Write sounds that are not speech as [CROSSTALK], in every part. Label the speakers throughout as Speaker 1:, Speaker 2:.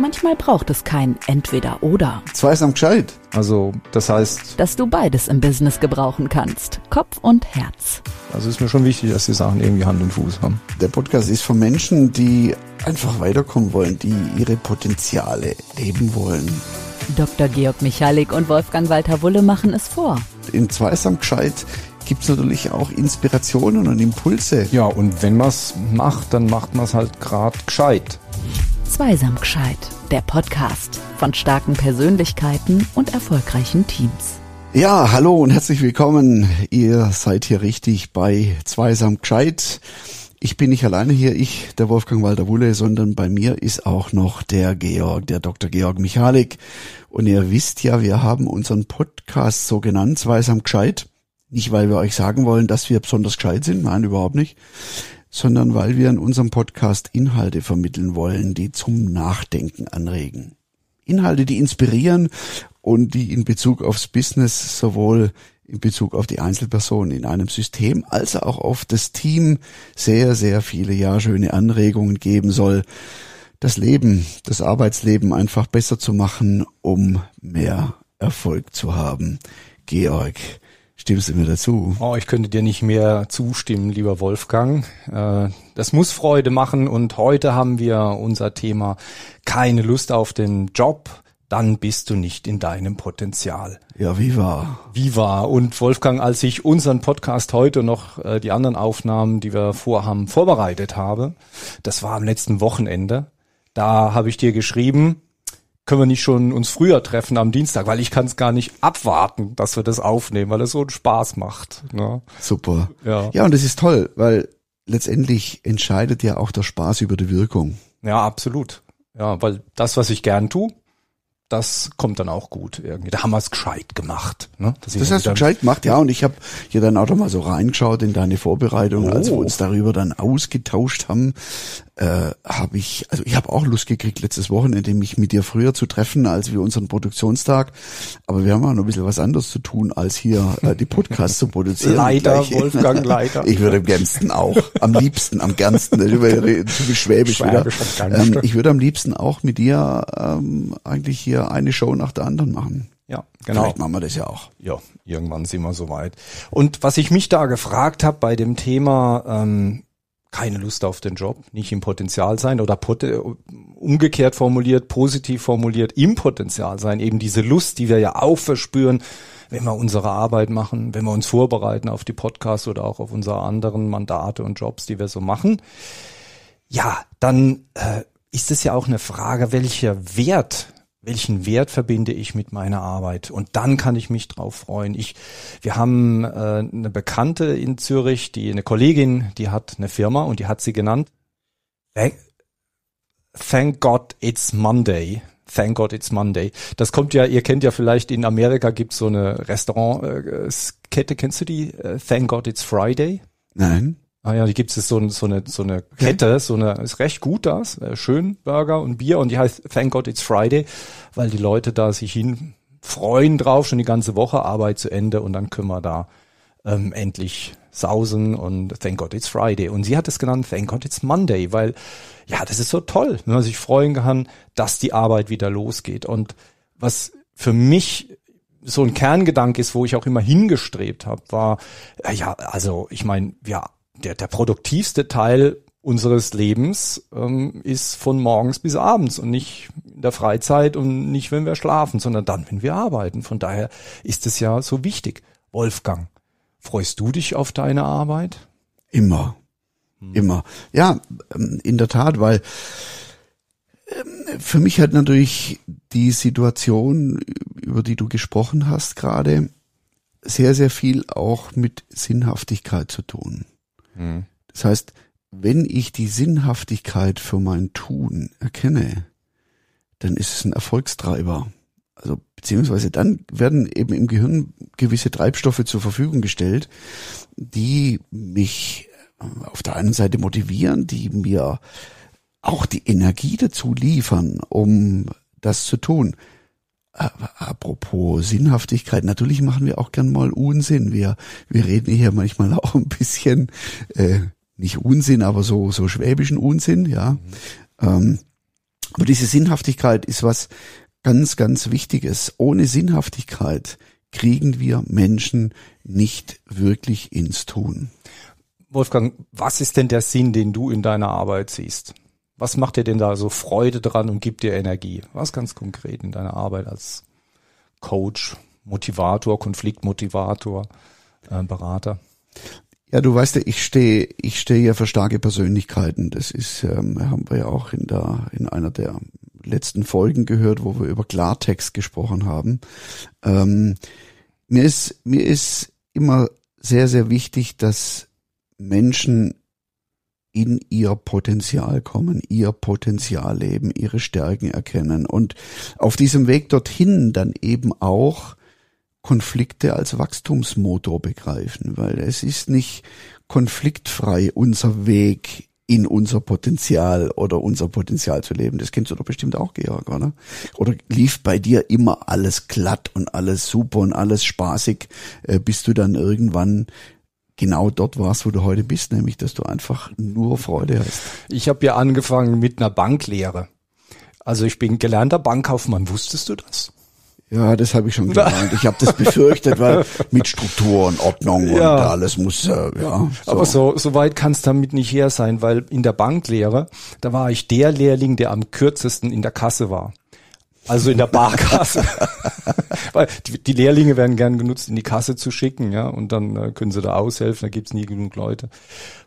Speaker 1: Manchmal braucht es kein Entweder oder.
Speaker 2: Zweisam gescheit.
Speaker 3: Also, das heißt,
Speaker 1: Dass du beides im Business gebrauchen kannst. Kopf und Herz.
Speaker 3: also ist mir schon wichtig, dass die Sachen irgendwie Hand und Fuß haben.
Speaker 2: Der Podcast ist von Menschen, die einfach weiterkommen wollen, die ihre Potenziale leben wollen.
Speaker 1: Dr. Georg Michalik und Wolfgang Walter Wulle machen es vor.
Speaker 2: In Zweisam gescheit gibt's natürlich auch Inspirationen und Impulse.
Speaker 3: Ja, und wenn man's macht, dann macht man's halt grad gescheit.
Speaker 1: Zweisam gescheit. Der Podcast von starken Persönlichkeiten und erfolgreichen Teams.
Speaker 2: Ja, hallo und herzlich willkommen. Ihr seid hier richtig bei Zweisam gescheit. Ich bin nicht alleine hier, ich, der Wolfgang Walter Wulle, sondern bei mir ist auch noch der Georg, der Dr. Georg Michalik. Und ihr wisst ja, wir haben unseren Podcast so genannt, Zweisam gescheit. Nicht, weil wir euch sagen wollen, dass wir besonders gescheit sind, nein, überhaupt nicht, sondern weil wir in unserem Podcast Inhalte vermitteln wollen, die zum Nachdenken anregen. Inhalte, die inspirieren und die in Bezug aufs Business sowohl in Bezug auf die Einzelperson in einem System als auch auf das Team sehr, sehr viele ja schöne Anregungen geben soll, das Leben, das Arbeitsleben einfach besser zu machen, um mehr Erfolg zu haben. Georg, stimmst du mir dazu?
Speaker 3: Oh, ich könnte dir nicht mehr zustimmen, lieber Wolfgang. Äh, Das muss Freude machen und heute haben wir unser Thema keine Lust auf den Job, dann bist du nicht in deinem Potenzial.
Speaker 2: Ja, wie war?
Speaker 3: Wie war? Und Wolfgang, als ich unseren Podcast heute noch äh, die anderen Aufnahmen, die wir vorhaben, vorbereitet habe, das war am letzten Wochenende, da habe ich dir geschrieben, können wir nicht schon uns früher treffen am Dienstag, weil ich kann es gar nicht abwarten, dass wir das aufnehmen, weil es so einen Spaß macht. Ne?
Speaker 2: Super.
Speaker 3: Ja.
Speaker 2: Ja, und das ist toll, weil letztendlich entscheidet ja auch der Spaß über die Wirkung.
Speaker 3: ja, absolut. Ja, weil das, was ich gern tu, das kommt dann auch gut irgendwie. Da haben wir es gescheit gemacht. Ne? Ich
Speaker 2: Das hast du gescheit gemacht, ja. Und ich habe hier dann auch noch mal so reingeschaut in deine Vorbereitung, als wir
Speaker 3: Oh.
Speaker 2: uns darüber dann ausgetauscht haben, äh, habe ich, also ich habe auch Lust gekriegt, letztes Wochenende mich mit dir früher zu treffen, als wir unseren Produktionstag. Aber wir haben auch noch ein bisschen was anderes zu tun, als hier äh, die Podcasts zu produzieren.
Speaker 3: Leider. Wolfgang, leider. [LAUGHS]
Speaker 2: Ich würde am gernsten auch, am liebsten, am gernsten, ist typisch schwäbisch wieder.
Speaker 3: Schwäbisch gernsten.
Speaker 2: Ähm, ich würde am liebsten auch mit dir ähm, eigentlich hier eine Show nach der anderen machen.
Speaker 3: Ja, genau.
Speaker 2: Vielleicht machen wir das ja auch.
Speaker 3: Ja, irgendwann sind wir soweit. Und was ich mich da gefragt habe bei dem Thema ähm, keine Lust auf den Job, nicht im Potenzial sein oder umgekehrt formuliert, positiv formuliert, im Potenzial sein, eben diese Lust, die wir ja auch verspüren, wenn wir unsere Arbeit machen, wenn wir uns vorbereiten auf die Podcasts oder auch auf unsere anderen Mandate und Jobs, die wir so machen. Ja, dann äh, ist es ja auch eine Frage, welcher Wert, welchen Wert verbinde ich mit meiner Arbeit? Und dann kann ich mich drauf freuen. Ich, wir haben äh, eine Bekannte in Zürich, die eine Kollegin, die hat eine Firma und die hat sie genannt. Thank, God it's Monday. Thank God it's Monday. Das kommt ja, ihr kennt ja vielleicht in Amerika gibt's so eine Restaurantkette, kennst du die? Äh, Thank God it's Friday.
Speaker 2: Nein.
Speaker 3: Ah ja, die gibt es so, so eine so eine Kette, so eine ist recht gut das, äh, schön Burger und Bier und die heißt Thank God It's Friday, weil die Leute da sich hin freuen drauf, schon die ganze Woche Arbeit zu Ende und dann können wir da ähm, endlich sausen und Thank God It's Friday. Und sie hat es genannt Thank God It's Monday, weil ja, das ist so toll, wenn man sich freuen kann, dass die Arbeit wieder losgeht. Und was für mich so ein Kerngedanke ist, wo ich auch immer hingestrebt habe, war, äh, ja, also ich meine, ja, der, der produktivste Teil unseres Lebens ähm, ist von morgens bis abends und nicht in der Freizeit und nicht, wenn wir schlafen, sondern dann, wenn wir arbeiten. Von daher ist es ja so wichtig. Wolfgang, freust du dich auf deine Arbeit?
Speaker 2: Immer. Immer. Ja, ähm, in der Tat, weil ähm, für mich hat natürlich die Situation, über die du gesprochen hast gerade, sehr, sehr viel auch mit Sinnhaftigkeit zu tun. Das heißt, wenn ich die Sinnhaftigkeit für mein Tun erkenne, dann ist es ein Erfolgstreiber. Also beziehungsweise dann werden eben im Gehirn gewisse Treibstoffe zur Verfügung gestellt, die mich äh, auf der einen Seite motivieren, die mir auch die Energie dazu liefern, um das zu tun. Apropos Sinnhaftigkeit, natürlich machen wir auch gern mal Unsinn. Wir, wir reden hier manchmal auch ein bisschen, äh, nicht Unsinn, aber so, so schwäbischen Unsinn, ja. Ähm, Aber diese Sinnhaftigkeit ist was ganz, ganz Wichtiges. Ohne Sinnhaftigkeit kriegen wir Menschen nicht wirklich ins Tun.
Speaker 3: Wolfgang, was ist denn der Sinn, den du in deiner Arbeit siehst? Was macht dir denn da so Freude dran und gibt dir Energie? Was ganz konkret in deiner Arbeit als Coach, Motivator, Konfliktmotivator, äh, Berater?
Speaker 2: Ja, du weißt ja, ich stehe, ich stehe ja für starke Persönlichkeiten. Das ist, ähm, haben wir ja auch in der, in einer der letzten Folgen gehört, wo wir über Klartext gesprochen haben. Ähm, mir ist, mir ist immer sehr, sehr wichtig, dass Menschen in ihr Potenzial kommen, ihr Potenzial leben, ihre Stärken erkennen und auf diesem Weg dorthin dann eben auch Konflikte als Wachstumsmotor begreifen, weil es ist nicht konfliktfrei unser Weg in unser Potenzial oder unser Potenzial zu leben. Das kennst du doch bestimmt auch, Georg, oder? Oder lief bei dir immer alles glatt und alles super und alles spaßig, äh, bis du dann irgendwann genau dort warst, wo du heute bist, nämlich dass du einfach nur Freude hast.
Speaker 3: Ich habe ja angefangen mit einer Banklehre. Also ich bin gelernter Bankkaufmann. Wusstest du das?
Speaker 2: Ja, das habe ich schon [LAUGHS] gemeint. Ich habe das befürchtet, weil mit Struktur und Ordnung ja. und alles muss äh, ja.
Speaker 3: So. Aber so so weit kann es damit nicht her sein, weil in der Banklehre, da war ich der Lehrling, der am kürzesten in der Kasse war. Also in der Barkasse. [LAUGHS] weil die, die, Lehrlinge werden gern genutzt, in die Kasse zu schicken, ja, und dann äh, können sie da aushelfen, da gibt's nie genug Leute.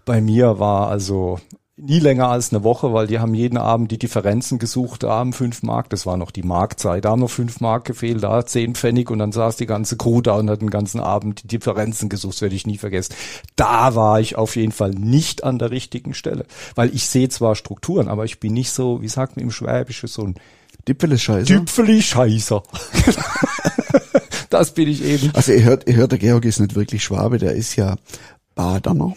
Speaker 3: Bei mir war also nie länger als eine Woche, weil die haben jeden Abend die Differenzen gesucht, da haben fünf Mark, das war noch die Marktzeit, da haben noch fünf Mark gefehlt, da zehn Pfennig und dann saß die ganze Crew da und hat den ganzen Abend die Differenzen gesucht, das werde ich nie vergessen. Da war ich auf jeden Fall nicht an der richtigen Stelle, weil ich sehe zwar Strukturen, aber ich bin nicht so, wie sagt man im Schwäbischen, so ein
Speaker 2: Dipfeli-Scheißer.
Speaker 3: Dipfeli-Scheißer. [LAUGHS] das bin ich eben.
Speaker 2: Also ihr hört, ihr hört, der Georg ist nicht wirklich Schwabe, der ist ja Badener.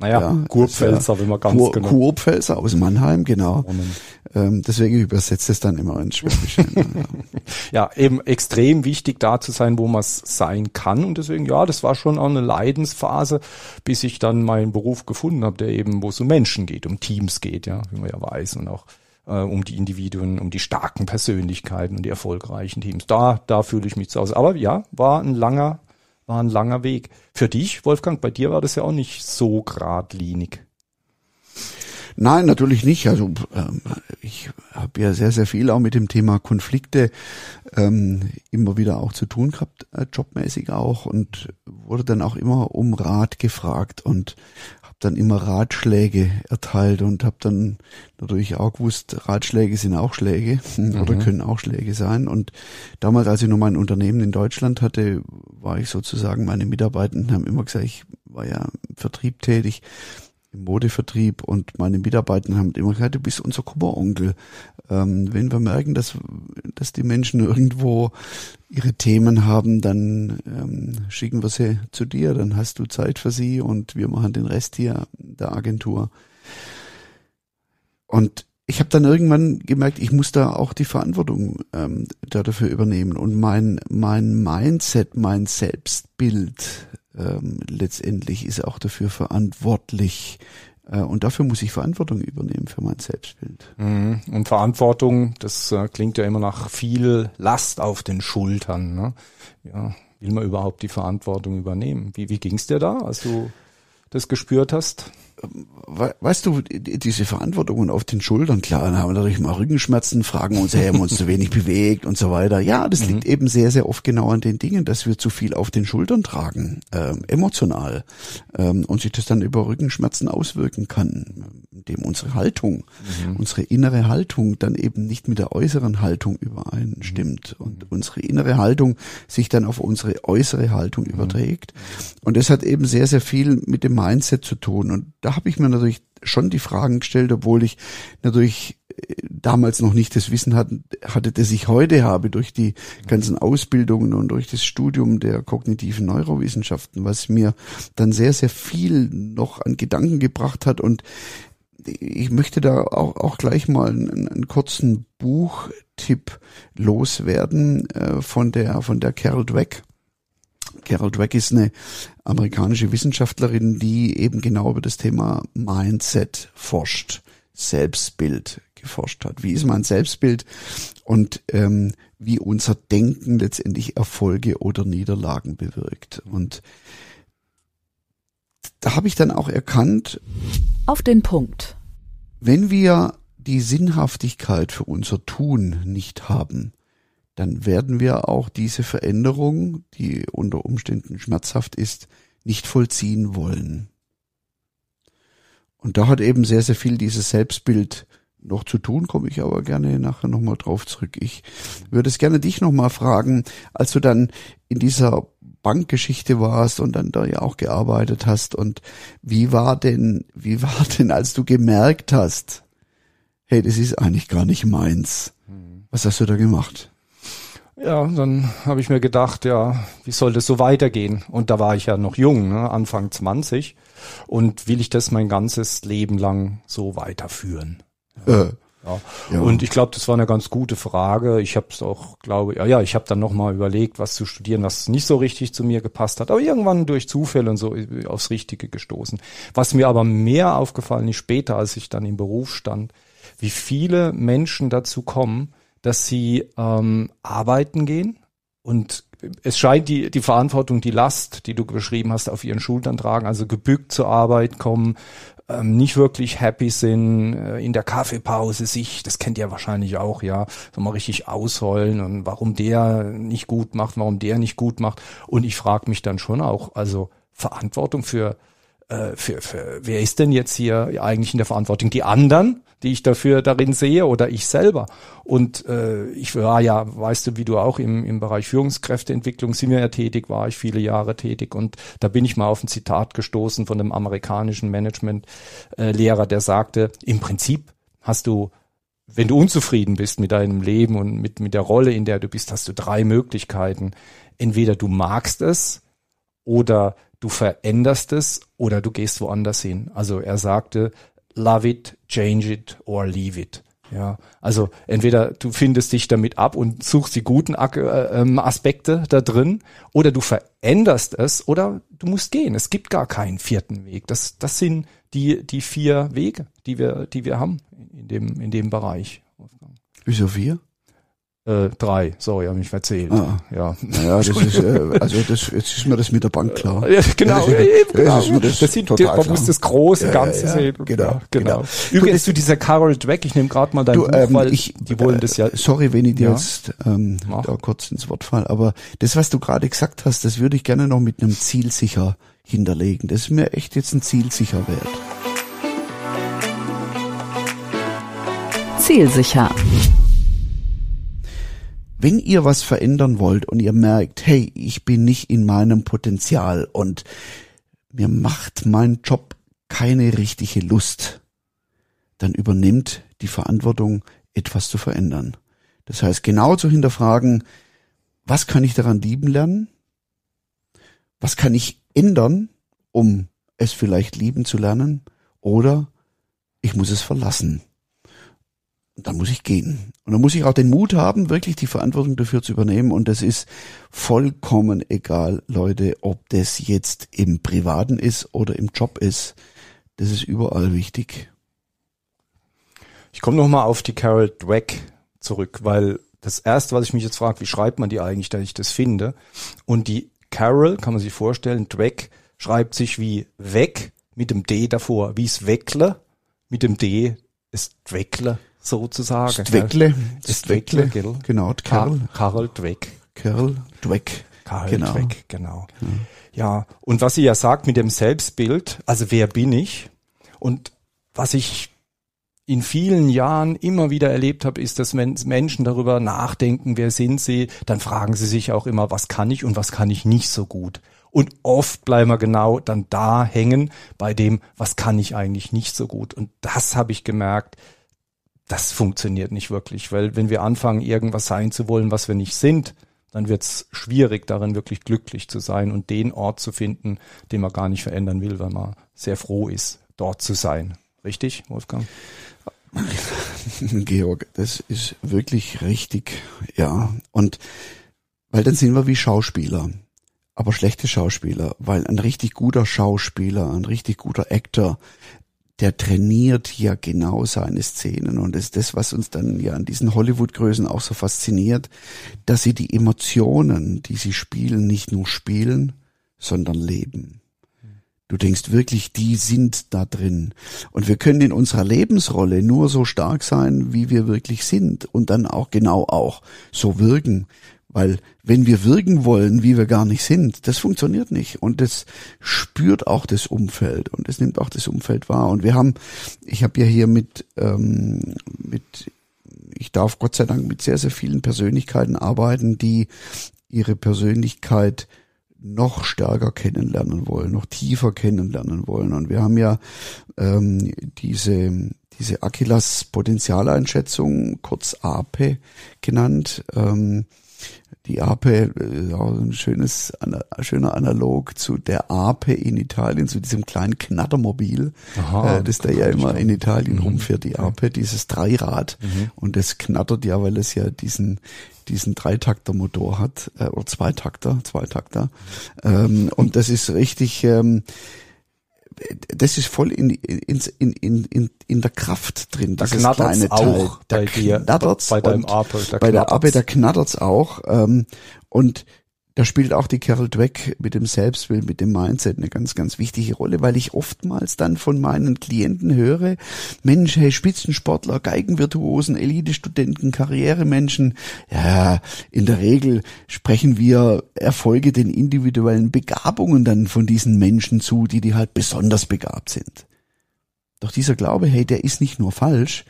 Speaker 3: Naja, ja, Kurpfälzer, ja, wenn man ganz Kur,
Speaker 2: genau. Kurpfälzer aus Mannheim, genau. Ähm, deswegen übersetzt es dann immer ins Schwäbische. [LAUGHS]
Speaker 3: ja. eben extrem wichtig da zu sein, wo man sein kann. Und deswegen, ja, das war schon auch eine Leidensphase, bis ich dann meinen Beruf gefunden habe, der eben, wo es um Menschen geht, um Teams geht, ja, wie man ja weiß. Und auch um die Individuen, um die starken Persönlichkeiten und die erfolgreichen Teams. Da, da fühle ich mich zu Hause. Aber ja, war ein langer war ein langer Weg. Für dich, Wolfgang, bei dir war das ja auch nicht so geradlinig.
Speaker 2: Nein, natürlich nicht. Also ähm, ich habe ja sehr, sehr viel auch mit dem Thema Konflikte ähm, immer wieder auch zu tun gehabt, äh, jobmäßig auch und wurde dann auch immer um Rat gefragt und dann immer Ratschläge erteilt und habe dann natürlich auch gewusst, Ratschläge sind auch Schläge [LAUGHS] mhm. oder können auch Schläge sein. Und damals, als ich noch mein Unternehmen in Deutschland hatte, war ich sozusagen, meine Mitarbeitenden haben immer gesagt, ich war ja im Vertrieb tätig, im Modevertrieb und meine Mitarbeiter haben immer gesagt, du bist unser Kummeronkel. Ähm, wenn wir merken, dass, dass die Menschen irgendwo ihre Themen haben, dann ähm, schicken wir sie zu dir, dann hast du Zeit für sie und wir machen den Rest hier der Agentur. Und ich habe dann irgendwann gemerkt, ich muss da auch die Verantwortung ähm, dafür übernehmen und mein mein Mindset, mein Selbstbild ähm, letztendlich ist auch dafür verantwortlich. Äh, und dafür muss ich Verantwortung übernehmen für mein Selbstbild.
Speaker 3: Mhm. Und Verantwortung, das äh, klingt ja immer nach viel Last auf den Schultern. Ne? Ja, will man überhaupt die Verantwortung übernehmen? Wie, wie ging es dir da, als du das gespürt hast?
Speaker 2: Weißt du, diese Verantwortungen auf den Schultern, klar, dann haben wir natürlich mal Rückenschmerzen, fragen uns, haben wir uns zu wenig bewegt und so weiter. Ja, das mhm. liegt eben sehr, sehr oft genau an den Dingen, dass wir zu viel auf den Schultern tragen, ähm, emotional, ähm, und sich das dann über Rückenschmerzen auswirken kann, indem unsere Haltung, mhm. unsere innere Haltung dann eben nicht mit der äußeren Haltung übereinstimmt mhm. und unsere innere Haltung sich dann auf unsere äußere Haltung mhm. überträgt. Und das hat eben sehr, sehr viel mit dem Mindset zu tun und da habe ich mir natürlich schon die Fragen gestellt, obwohl ich natürlich äh, damals noch nicht das Wissen hatte, hatte, das ich heute habe durch die ganzen Ausbildungen und durch das Studium der kognitiven Neurowissenschaften, was mir dann sehr, sehr viel noch an Gedanken gebracht hat. Und ich möchte da auch, auch gleich mal einen, einen kurzen Buchtipp loswerden äh, von der, von der Carol Dweck. Carol Dweck ist eine amerikanische Wissenschaftlerin, die eben genau über das Thema Mindset forscht. Selbstbild. geforscht hat. Wie ist mein Selbstbild und ähm, wie unser Denken letztendlich Erfolge oder Niederlagen bewirkt. Und da habe ich dann auch erkannt,
Speaker 1: auf den Punkt.
Speaker 2: Wenn wir die Sinnhaftigkeit für unser Tun nicht haben, dann werden wir auch diese Veränderung, die unter Umständen schmerzhaft ist, nicht vollziehen wollen. Und da hat eben sehr, sehr viel dieses Selbstbild noch zu tun, komme ich aber gerne nachher nochmal drauf zurück. Ich würde es gerne dich nochmal fragen, als du dann in dieser Bankgeschichte warst und dann da ja auch gearbeitet hast und wie war denn, wie war [LAUGHS] denn, als du gemerkt hast, hey, das ist eigentlich gar nicht meins. Was hast du da gemacht?
Speaker 3: Ja, dann habe ich mir gedacht, ja, wie soll das so weitergehen? Und da war ich ja noch jung, ne, Anfang 20. Und will ich das mein ganzes Leben lang so weiterführen? Ja. Äh. Ja. ja. Und ich glaube, das war eine ganz gute Frage. Ich habe es auch, glaube ja, ja, ich habe dann nochmal überlegt, was zu studieren, was nicht so richtig zu mir gepasst hat. Aber irgendwann durch Zufälle und so aufs Richtige gestoßen. Was mir aber mehr aufgefallen ist später, als ich dann im Beruf stand, wie viele Menschen dazu kommen, dass sie ähm, arbeiten gehen und es scheint die, die Verantwortung, die Last, die du beschrieben hast, auf ihren Schultern tragen, also gebückt zur Arbeit kommen, ähm, nicht wirklich happy sind, äh, in der Kaffeepause sich, das kennt ihr wahrscheinlich auch, ja, so mal richtig ausheulen und warum der nicht gut macht, warum der nicht gut macht. Und ich frage mich dann schon auch, also Verantwortung für äh, für, für, wer ist denn jetzt hier eigentlich in der Verantwortung? Die anderen, die ich dafür darin sehe oder ich selber? Und äh, ich war ja, weißt du, wie du auch im, im Bereich Führungskräfteentwicklung sind wir ja tätig, war ich viele Jahre tätig und da bin ich mal auf ein Zitat gestoßen von einem amerikanischen Management-Lehrer, der sagte, im Prinzip hast du wenn du unzufrieden bist mit deinem Leben und mit, mit der Rolle, in der du bist, hast du drei Möglichkeiten. Entweder du magst es oder du veränderst es oder du gehst woanders hin. Also er sagte, love it, change it or leave it. Ja, also entweder du findest dich damit ab und suchst die guten äh, ähm, Aspekte da drin, oder du veränderst es, oder du musst gehen. Es gibt gar keinen vierten Weg. Das, das sind die die vier Wege, die wir die wir haben in dem in dem Bereich.
Speaker 2: Wieso vier?
Speaker 3: Äh, drei, sorry, habe mich verzählt. Ah.
Speaker 2: Ja. Naja, das ist, äh, also das, jetzt ist mir das mit der Bank klar.
Speaker 3: Ja, genau, ja, eben, genau. Das, das, das sind, total man klar. muss das große ja, Ganze ja, sehen.
Speaker 2: Genau, genau.
Speaker 3: Übrigens zu dieser Carol Dweck, ich nehme gerade mal dein du, Buch, ähm, weil ich, die wollen das ja. Äh,
Speaker 2: sorry, wenn ich dir jetzt ähm, da kurz ins Wort fall, aber das, was du gerade gesagt hast, das würde ich gerne noch mit einem Zielsicher hinterlegen. Das ist mir echt jetzt ein Zielsicher wert.
Speaker 1: Zielsicher.
Speaker 2: Wenn ihr was verändern wollt und ihr merkt, hey, ich bin nicht in meinem Potenzial und mir macht mein Job keine richtige Lust, dann übernimmt die Verantwortung, etwas zu verändern. Das heißt, genau zu hinterfragen, was kann ich daran lieben lernen? Was kann ich ändern, um es vielleicht lieben zu lernen? Oder ich muss es verlassen dann muss ich gehen. Und dann muss ich auch den Mut haben, wirklich die Verantwortung dafür zu übernehmen. Und das ist vollkommen egal, Leute, ob das jetzt im Privaten ist oder im Job ist. Das ist überall wichtig.
Speaker 3: Ich komme nochmal auf die Carol Dweck zurück, weil das erste, was ich mich jetzt frage, wie schreibt man die eigentlich, dass ich das finde? Und die Carol, kann man sich vorstellen, Dweck schreibt sich wie weg mit dem D davor, wie es Weckle mit dem D ist Dweckle sozusagen.
Speaker 2: Stweckle. Stweckle, gell? Genau,
Speaker 3: Karl. Karl Dweck.
Speaker 2: Karl Dweck.
Speaker 3: Karl genau. Dweck, genau. Ja. ja, und was sie ja sagt mit dem Selbstbild, also wer bin ich? Und was ich in vielen Jahren immer wieder erlebt habe, ist, dass wenn Menschen darüber nachdenken, wer sind sie, dann fragen sie sich auch immer, was kann ich und was kann ich nicht so gut. Und oft bleiben wir genau dann da hängen bei dem, was kann ich eigentlich nicht so gut. Und das habe ich gemerkt, das funktioniert nicht wirklich, weil wenn wir anfangen, irgendwas sein zu wollen, was wir nicht sind, dann wird es schwierig, darin wirklich glücklich zu sein und den Ort zu finden, den man gar nicht verändern will, weil man sehr froh ist, dort zu sein. Richtig, Wolfgang? [LAUGHS]
Speaker 2: Georg, das ist wirklich richtig, ja. Und weil dann sind wir wie Schauspieler, aber schlechte Schauspieler, weil ein richtig guter Schauspieler, ein richtig guter Actor, der trainiert ja genau seine Szenen. Und das ist das, was uns dann ja an diesen Hollywood-Größen auch so fasziniert, dass sie die Emotionen, die sie spielen, nicht nur spielen, sondern leben. Du denkst wirklich, die sind da drin. Und wir können in unserer Lebensrolle nur so stark sein, wie wir wirklich sind. Und dann auch genau auch so wirken. Weil wenn wir wirken wollen, wie wir gar nicht sind, das funktioniert nicht. Und das spürt auch das Umfeld und es nimmt auch das Umfeld wahr. Und wir haben, ich habe ja hier mit, ähm, mit, ich darf Gott sei Dank mit sehr, sehr vielen Persönlichkeiten arbeiten, die ihre Persönlichkeit noch stärker kennenlernen wollen, noch tiefer kennenlernen wollen. Und wir haben ja ähm, diese diese Aquilas Potenzialeinschätzung, kurz APE genannt. Ähm, die Ape, äh, auch ein schönes, ein schöner Analog zu der Ape in Italien, zu diesem kleinen Knattermobil, Aha, äh, das da ja immer in Italien mhm. rumfährt, die Ape, dieses Dreirad. Mhm. Und das knattert ja, weil es ja diesen, diesen Dreitakter-Motor hat, äh, oder Zweitakter, Zweitakter. Ähm, und das ist richtig, ähm, das ist voll in, in, in, in, in der Kraft drin.
Speaker 3: Da knattert's auch
Speaker 2: da
Speaker 3: bei dir, bei deinem Apel.
Speaker 2: Bei der Ape, da knattert's auch. Ähm, und da spielt auch die Carol Dweck mit dem Selbstbild, mit dem Mindset eine ganz, ganz wichtige Rolle, weil ich oftmals dann von meinen Klienten höre, Mensch, hey, Spitzensportler, Geigenvirtuosen, Elite-Studenten, Karrieremenschen, ja, in der Regel sprechen wir Erfolge den individuellen Begabungen dann von diesen Menschen zu, die die halt besonders begabt sind. Doch dieser Glaube, hey, der ist nicht nur falsch,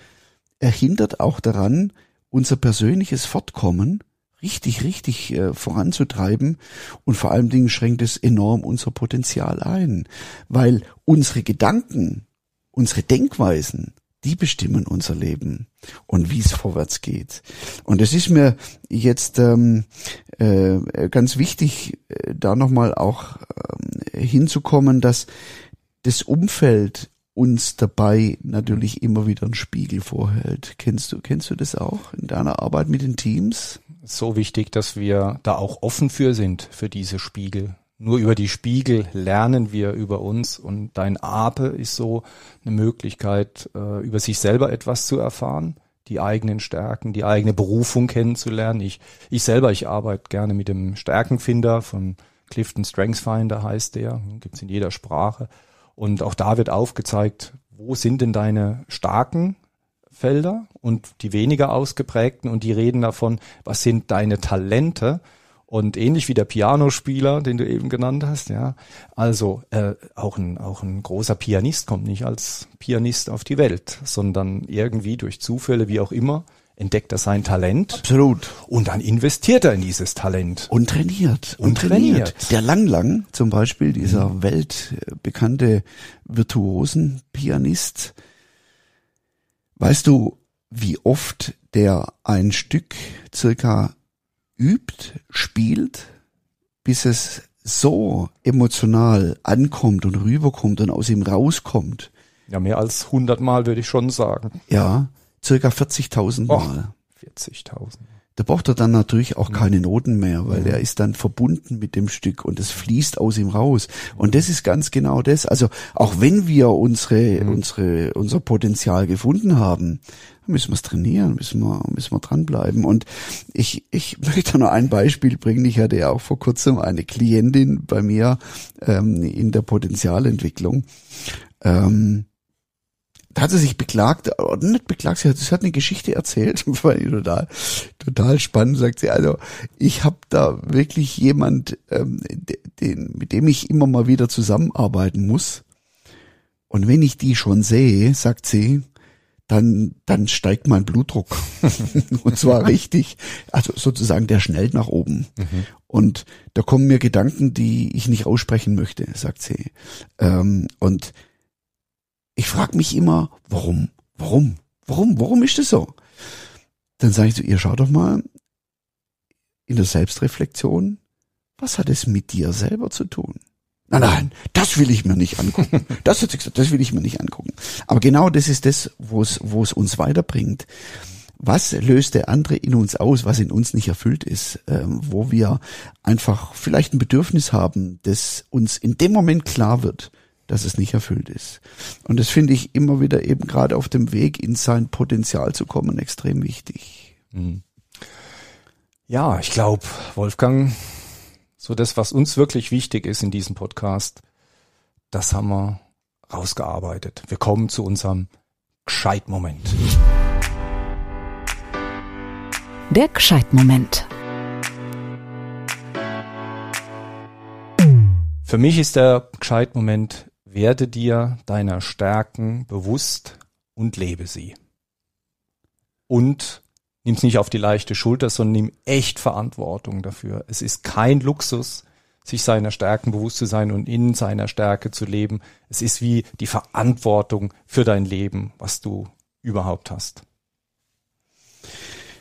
Speaker 2: er hindert auch daran, unser persönliches Fortkommen richtig, richtig äh, voranzutreiben. Und vor allen Dingen schränkt es enorm unser Potenzial ein, weil unsere Gedanken, unsere Denkweisen, die bestimmen unser Leben und wie es vorwärts geht. Und es ist mir jetzt ähm, äh, ganz wichtig, äh, da nochmal auch äh, hinzukommen, dass das Umfeld uns dabei natürlich immer wieder einen Spiegel vorhält. Kennst du, kennst du das auch in deiner Arbeit mit den Teams?
Speaker 3: So wichtig, dass wir da auch offen für sind, für diese Spiegel. Nur über die Spiegel lernen wir über uns und dein Ape ist so eine Möglichkeit, äh, über sich selber etwas zu erfahren, die eigenen Stärken, die eigene Berufung kennenzulernen. Ich, ich selber, ich arbeite gerne mit dem Stärkenfinder von Clifton Strengths Finder heißt der, gibt's in jeder Sprache. Und auch da wird aufgezeigt, wo sind denn deine starken Felder und die weniger ausgeprägten und die reden davon, was sind deine Talente und ähnlich wie der Pianospieler, den du eben genannt hast, ja. Also äh, auch ein auch ein großer Pianist kommt nicht als Pianist auf die Welt, sondern irgendwie durch Zufälle, wie auch immer, entdeckt er sein Talent.
Speaker 2: Absolut.
Speaker 3: Und dann investiert er in dieses Talent.
Speaker 2: Und trainiert. Und, und trainiert. trainiert. Der Lang Lang zum Beispiel, dieser mhm. weltbekannte Virtuosen-Pianist. Weißt du, wie oft der ein Stück circa übt, spielt, bis es so emotional ankommt und rüberkommt und aus ihm rauskommt.
Speaker 3: Ja, mehr als hundertmal würde ich schon sagen.
Speaker 2: Ja, circa 40.000 Mal.
Speaker 3: 40.000.
Speaker 2: Da braucht er dann natürlich auch keine Noten mehr, weil er ist dann verbunden mit dem Stück und es fließt aus ihm raus. Und das ist ganz genau das. Also auch wenn wir unsere, unsere, unser Potenzial gefunden haben, müssen wir es trainieren, müssen wir, müssen wir dranbleiben. Und ich, ich [LAUGHS] möchte nur ein Beispiel bringen. Ich hatte ja auch vor kurzem eine Klientin bei mir ähm, in der Potenzialentwicklung. Ähm, da hat sie sich beklagt, oder nicht beklagt, sie hat, sie hat eine Geschichte erzählt, [LAUGHS] war total, total spannend, sagt sie, also ich habe da wirklich jemand, ähm, den, mit dem ich immer mal wieder zusammenarbeiten muss. Und wenn ich die schon sehe, sagt sie, dann, dann steigt mein Blutdruck. [LAUGHS] und zwar richtig, also sozusagen der schnellt nach oben. Mhm. Und da kommen mir Gedanken, die ich nicht aussprechen möchte, sagt sie. Ähm, und ich frage mich immer, warum, warum, warum, warum ist das so? Dann sage ich zu ihr, schau doch mal in der Selbstreflexion, was hat es mit dir selber zu tun? Nein, nein, das will ich mir nicht angucken. [LAUGHS] Das hat sie gesagt, das will ich mir nicht angucken. Aber genau das ist das, wo es, wo es uns weiterbringt. Was löst der andere in uns aus, was in uns nicht erfüllt ist, ähm, wo wir einfach vielleicht ein Bedürfnis haben, das uns in dem Moment klar wird, dass es nicht erfüllt ist. Und das finde ich immer wieder eben gerade auf dem Weg in sein Potenzial zu kommen extrem wichtig. Mhm.
Speaker 3: Ja, ich glaube, Wolfgang, so das, was uns wirklich wichtig ist in diesem Podcast, das haben wir rausgearbeitet. Wir kommen zu unserem Gescheit-Moment.
Speaker 1: Der Gescheit-Moment.
Speaker 3: Für mich ist der Gescheit-Moment, werde dir deiner Stärken bewusst und lebe sie. Und nimm's nicht auf die leichte Schulter, sondern nimm echt Verantwortung dafür. Es ist kein Luxus, sich seiner Stärken bewusst zu sein und in seiner Stärke zu leben. Es ist wie die Verantwortung für dein Leben, was du überhaupt hast.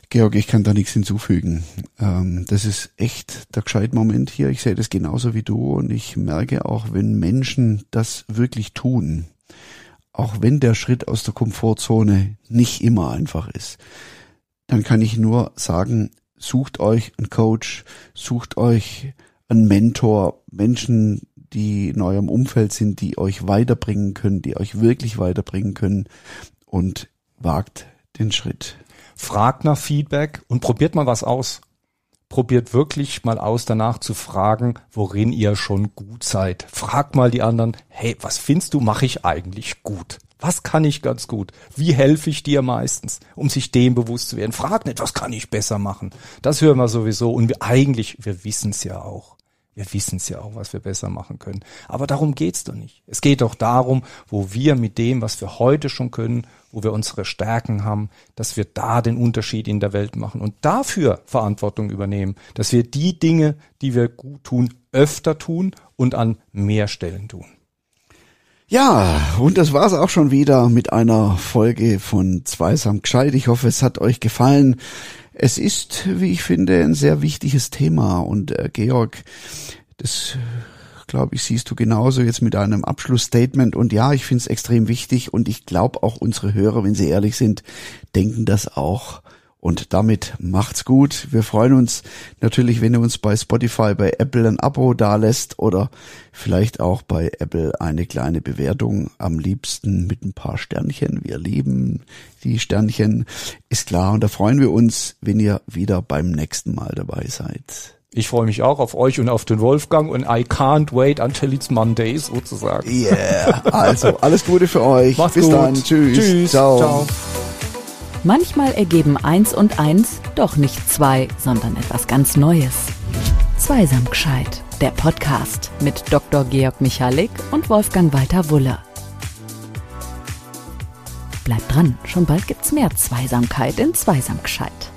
Speaker 2: Georg, ich kann da nichts hinzufügen. Ähm, das ist echt der gescheit Moment hier. Ich sehe das genauso wie du und ich merke auch, wenn Menschen das wirklich tun, auch wenn der Schritt aus der Komfortzone nicht immer einfach ist, dann kann ich nur sagen, sucht euch einen Coach, sucht euch einen Mentor, Menschen, die in eurem Umfeld sind, die euch weiterbringen können, die euch wirklich weiterbringen können und wagt den Schritt.
Speaker 3: Fragt nach Feedback und probiert mal was aus. Probiert wirklich mal aus, danach zu fragen, worin ihr schon gut seid. Fragt mal die anderen, hey, was findest du, mache ich eigentlich gut? Was kann ich ganz gut? Wie helfe ich dir meistens, um sich dem bewusst zu werden? Frag nicht, was kann ich besser machen? Das hören wir sowieso und wir, eigentlich, wir wissen es ja auch. Wir wissen es ja auch, was wir besser machen können. Aber darum geht's doch nicht. Es geht doch darum, wo wir mit dem, was wir heute schon können, wo wir unsere Stärken haben, dass wir da den Unterschied in der Welt machen und dafür Verantwortung übernehmen, dass wir die Dinge, die wir gut tun, öfter tun und an mehr Stellen tun.
Speaker 2: Ja, und das war's auch schon wieder mit einer Folge von Zweisam gescheit. Ich hoffe, es hat euch gefallen. Es ist, wie ich finde, ein sehr wichtiges Thema und äh, Georg, das glaube ich, siehst du genauso jetzt mit einem Abschlussstatement. Und ja, ich finde es extrem wichtig und ich glaube auch unsere Hörer, wenn sie ehrlich sind, denken das auch. Und damit macht's gut. Wir freuen uns natürlich, wenn ihr uns bei Spotify, bei Apple ein Abo dalässt oder vielleicht auch bei Apple eine kleine Bewertung. Am liebsten mit ein paar Sternchen. Wir lieben die Sternchen. Ist klar. Und da freuen wir uns, wenn ihr wieder beim nächsten Mal dabei seid.
Speaker 3: Ich freue mich auch auf euch und auf den Wolfgang und I can't wait until it's Monday sozusagen.
Speaker 2: Yeah. Also, alles Gute für euch.
Speaker 3: Macht's Bis gut. dann. Tschüss. Tschüss.
Speaker 1: Ciao. Ciao. Manchmal ergeben eins und eins doch nicht zwei, sondern etwas ganz Neues. Zweisam gescheit, der Podcast mit Dr. Georg Michalik und Wolfgang Walter Wulle. Bleibt dran, schon bald gibt's mehr Zweisamkeit in Zweisam gescheit.